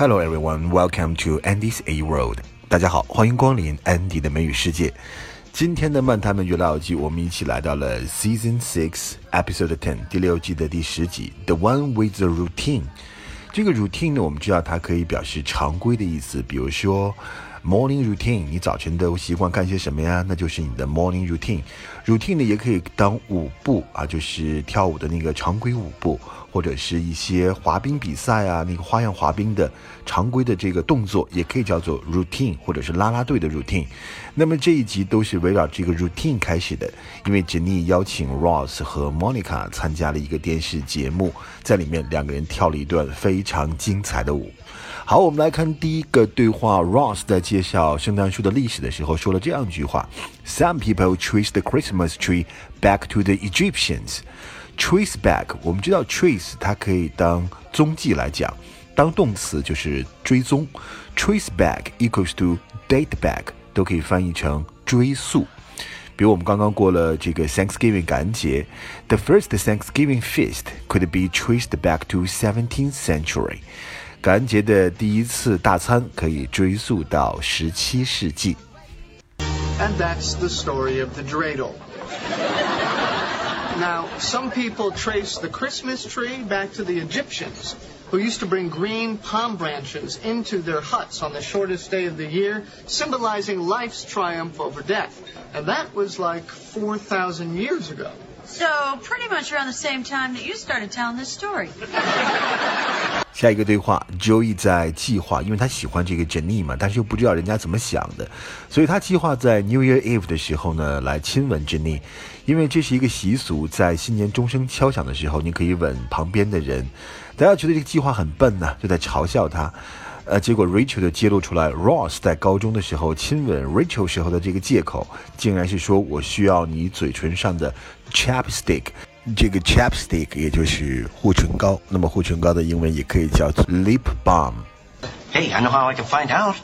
Hello everyone, welcome to Andy's A World. 大家好，欢迎光临 Andy 的美语世界。今天的漫谈美剧老友记，我们一起来到了 Season Six Episode Ten 第六季的第十集，The One with the Routine。这个 routine 呢，我们知道它可以表示常规的意思，比如说。Morning routine，你早晨都习惯干些什么呀？那就是你的 morning routine。routine 呢，也可以当舞步啊，就是跳舞的那个常规舞步，或者是一些滑冰比赛啊，那个花样滑冰的常规的这个动作，也可以叫做 routine，或者是啦啦队的 routine。那么这一集都是围绕这个 routine 开始的，因为 Jenny 邀请 Ross 和 Monica 参加了一个电视节目，在里面两个人跳了一段非常精彩的舞。好，我们来看第一个对话。Ross 在介绍圣诞树的历史的时候说了这样一句话：“Some people trace the Christmas tree back to the Egyptians. Trace back，我们知道 trace 它可以当踪迹来讲，当动词就是追踪。Trace back equals to date back，都可以翻译成追溯。比如我们刚刚过了这个 Thanksgiving 感恩节，The first Thanksgiving feast could be traced back to 17th century。 感恩节的第一次大餐可以追溯到十七世纪。And that's the story of the dreidel. Now, some people trace the Christmas tree back to the Egyptians, who used to bring green palm branches into their huts on the shortest day of the year, symbolizing life's triumph over death. And that was like 4,000 years ago. So, pretty much around the same time that you started telling this story. 下一个对话，Joey 在计划，因为他喜欢这个 Jenny 嘛，但是又不知道人家怎么想的，所以他计划在 New Year Eve 的时候呢，来亲吻 Jenny，因为这是一个习俗，在新年钟声敲响的时候，你可以吻旁边的人。大家觉得这个计划很笨呢，就在嘲笑他。呃，结果 Rachel 就揭露出来，Ross 在高中的时候亲吻 Rachel 时候的这个借口，竟然是说我需要你嘴唇上的 chapstick。这个 chapstick 也就是护唇膏，那么护唇膏的英文也可以叫做 lip balm。Hey, I know how I can find out.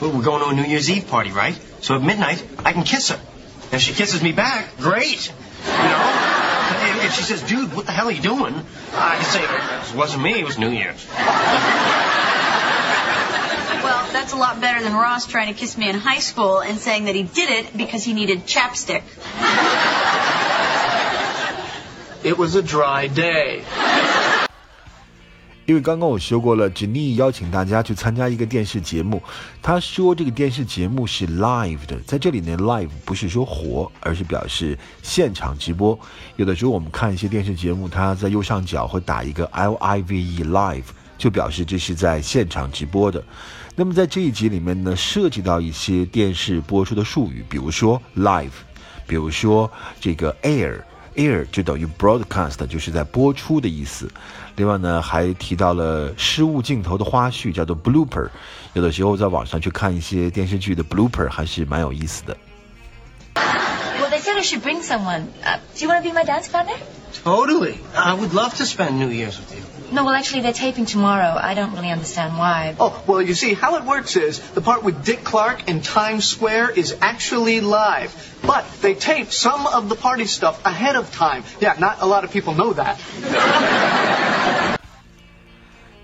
Well, we're going to a New Year's Eve party, right? So at midnight, I can kiss her. If she kisses me back, great. You know? If she says, dude, what the hell are you doing? I can say, it wasn't me, it was New Year's. Well, that's a lot better than Ross trying to kiss me in high school and saying that he did it because he needed chapstick. It was a dry day. 因为刚刚我说过了，Jenny 邀请大家去参加一个电视节目。他说这个电视节目是 live 的，在这里呢，live 不是说活，而是表示现场直播。有的时候我们看一些电视节目，它在右上角会打一个 L I V E live。就表示这是在现场直播的。那么在这一集里面呢，涉及到一些电视播出的术语，比如说 live，比如说这个 air air，air 就等于 broadcast，就是在播出的意思。另外呢，还提到了失误镜头的花絮，叫做 blooper。有的时候在网上去看一些电视剧的 blooper，还是蛮有意思的。Well, they said I should bring someone. Uh, do you want to be my dance partner? Totally. I would love to spend New Year's with you. No, well, actually, they're taping tomorrow. I don't really understand why. Oh, well, you see, how it works is the part with Dick Clark in Times Square is actually live. But they tape some of the party stuff ahead of time. Yeah, not a lot of people know that.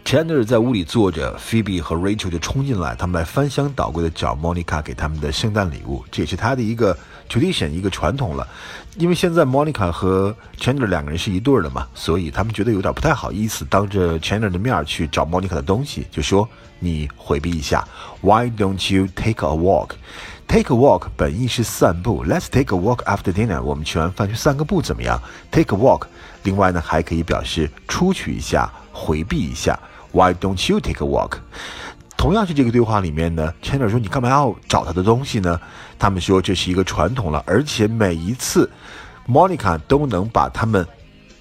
Chandler 在屋里坐着，Phoebe 和 Rachel 就冲进来，他们来翻箱倒柜的找 Monica 给他们的圣诞礼物，这也是他的一个 tradition 一个传统了。因为现在 Monica 和 Chandler 两个人是一对儿的嘛，所以他们觉得有点不太好意思，当着 Chandler 的面去找 Monica 的东西，就说你回避一下。Why don't you take a walk? Take a walk 本意是散步，Let's take a walk after dinner。我们吃完饭去散个步怎么样？Take a walk。另外呢，还可以表示出去一下，回避一下。Why don't you take a walk？同样是这个对话里面呢，Chandler 说：“你干嘛要找他的东西呢？”他们说这是一个传统了，而且每一次 Monica 都能把他们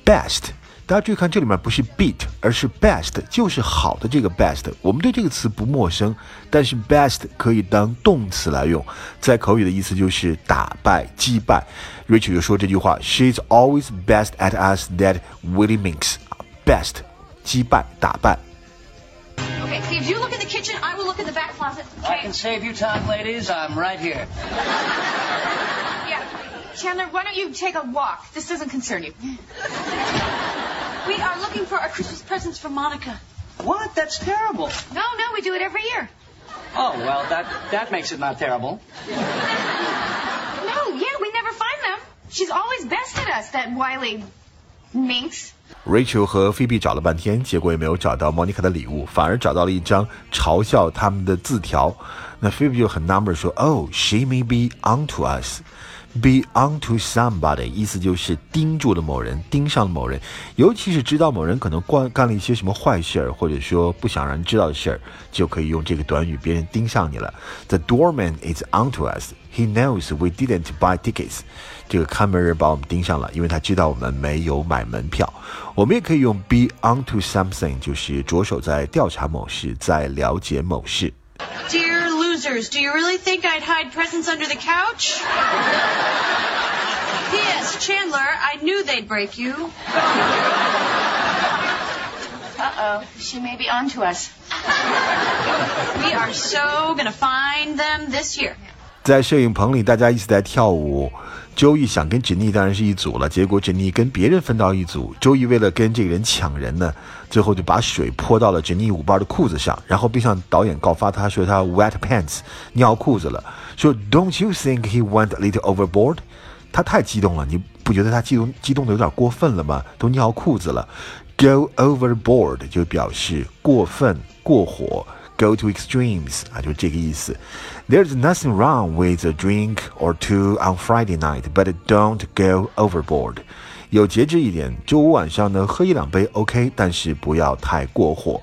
best。大家注意看，这里面不是 beat，而是 best，就是好的这个 best。我们对这个词不陌生，但是 best 可以当动词来用，在口语的意思就是打败、击败。Rachel 就说这句话：“She's always best at us that Willie makes best，击败、打败。” ok Steve, you look back closet. I can save you time, ladies. I'm right here. Yeah. Chandler, why don't you take a walk? This doesn't concern you. We are looking for our Christmas presents for Monica. What? That's terrible. No, no, we do it every year. Oh, well, that, that makes it not terrible. No, yeah, we never find them. She's always bested us, that wily minx. Rachel 和 Phoebe 找了半天，结果也没有找到 Monica 的礼物，反而找到了一张嘲笑他们的字条。那 Phoebe 就很纳闷说：“Oh, she may be onto us.” Be onto somebody，意思就是盯住了某人，盯上了某人，尤其是知道某人可能干干了一些什么坏事儿，或者说不想让人知道的事儿，就可以用这个短语，别人盯上你了。The doorman is onto us. He knows we didn't buy tickets. 这个看门人把我们盯上了，因为他知道我们没有买门票。我们也可以用 be onto something，就是着手在调查某事，在了解某事。Dear losers, do you really think I'd hide presents under the couch? P.S. Chandler, I knew they'd break you. Uh-oh, she may be onto us. We are so gonna find them this year. 在摄影棚里，大家一起在跳舞。 周易想跟珍妮当然是一组了，结果珍妮跟别人分到一组。周易为了跟这个人抢人呢，最后就把水泼到了珍妮舞伴的裤子上，然后并向导演告发他说他 wet pants 尿裤子了。说 Don't you think he went a little overboard？他太激动了，你不觉得他激动激动的有点过分了吗？都尿裤子了。Go overboard 就表示过分过火。Go to extremes 啊，就是这个意思。There's nothing wrong with a drink or two on Friday night, but don't go overboard. 有节制一点，周五晚上呢喝一两杯 OK，但是不要太过火。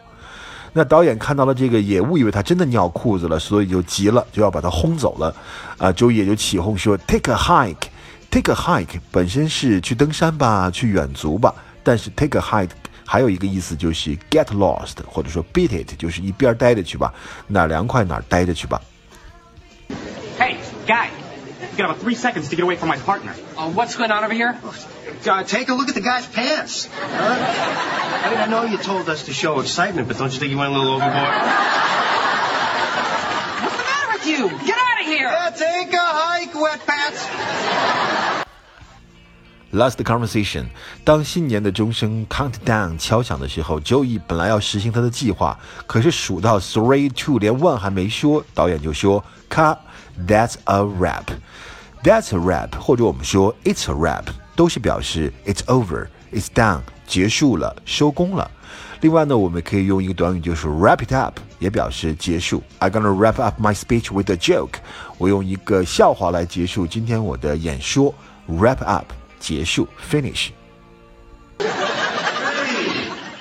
那导演看到了这个，也误以为他真的尿裤子了，所以就急了，就要把他轰走了。啊，周也就起哄说：“Take a hike, take a hike。”本身是去登山吧，去远足吧，但是 take a hike。还有一个意思就是 get lost，或者说 beat it，就是一边待着去吧，哪儿凉快哪儿待着去吧。 Hey, guy, you got about three seconds to get away from my partner. Uh, what's going on over here? Uh, take a look at the guy's pants. Huh? I mean, I know you told us to show excitement, but don't you think you went a little overboard? What's the matter with you? Get out of here! Yeah, take a hike, wet pants. Last conversation，当新年的钟声 countdown 敲响的时候，Joey 本来要实行他的计划，可是数到 three two 连 one 还没说，导演就说 cut。That's a wrap. That's a wrap，或者我们说 It's a wrap，都是表示 It's over, It's done，结束了，收工了。另外呢，我们可以用一个短语，就是 wrap it up，也表示结束。I'm gonna wrap up my speech with a joke。我用一个笑话来结束今天我的演说。Wrap up，结束，finish。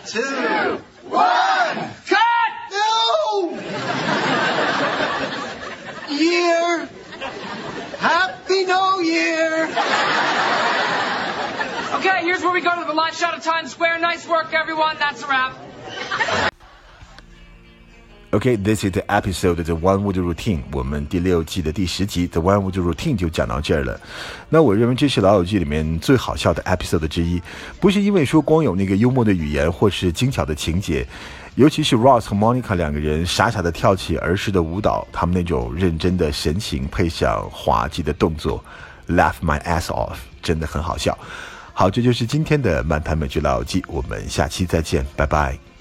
Two, one, cut! No! Year! Happy New Year! Okay, here's where we go to the live shot of Times Square. Nice work, everyone. That's a wrap. OK，this is the episode of The One Wood Routine。我们第六季的第十集 The One Wood Routine 就讲到这儿了。那我认为这是老友记里面最好笑的 episode 之一，不是因为说光有那个幽默的语言或是精巧的情节，尤其是 Ross 和 Monica 两个人傻傻的跳起儿时的舞蹈，他们那种认真的神情配上滑稽的动作，laugh my ass off，真的很好笑。好，这就是今天的漫谈美剧老友记，我们下期再见，拜拜。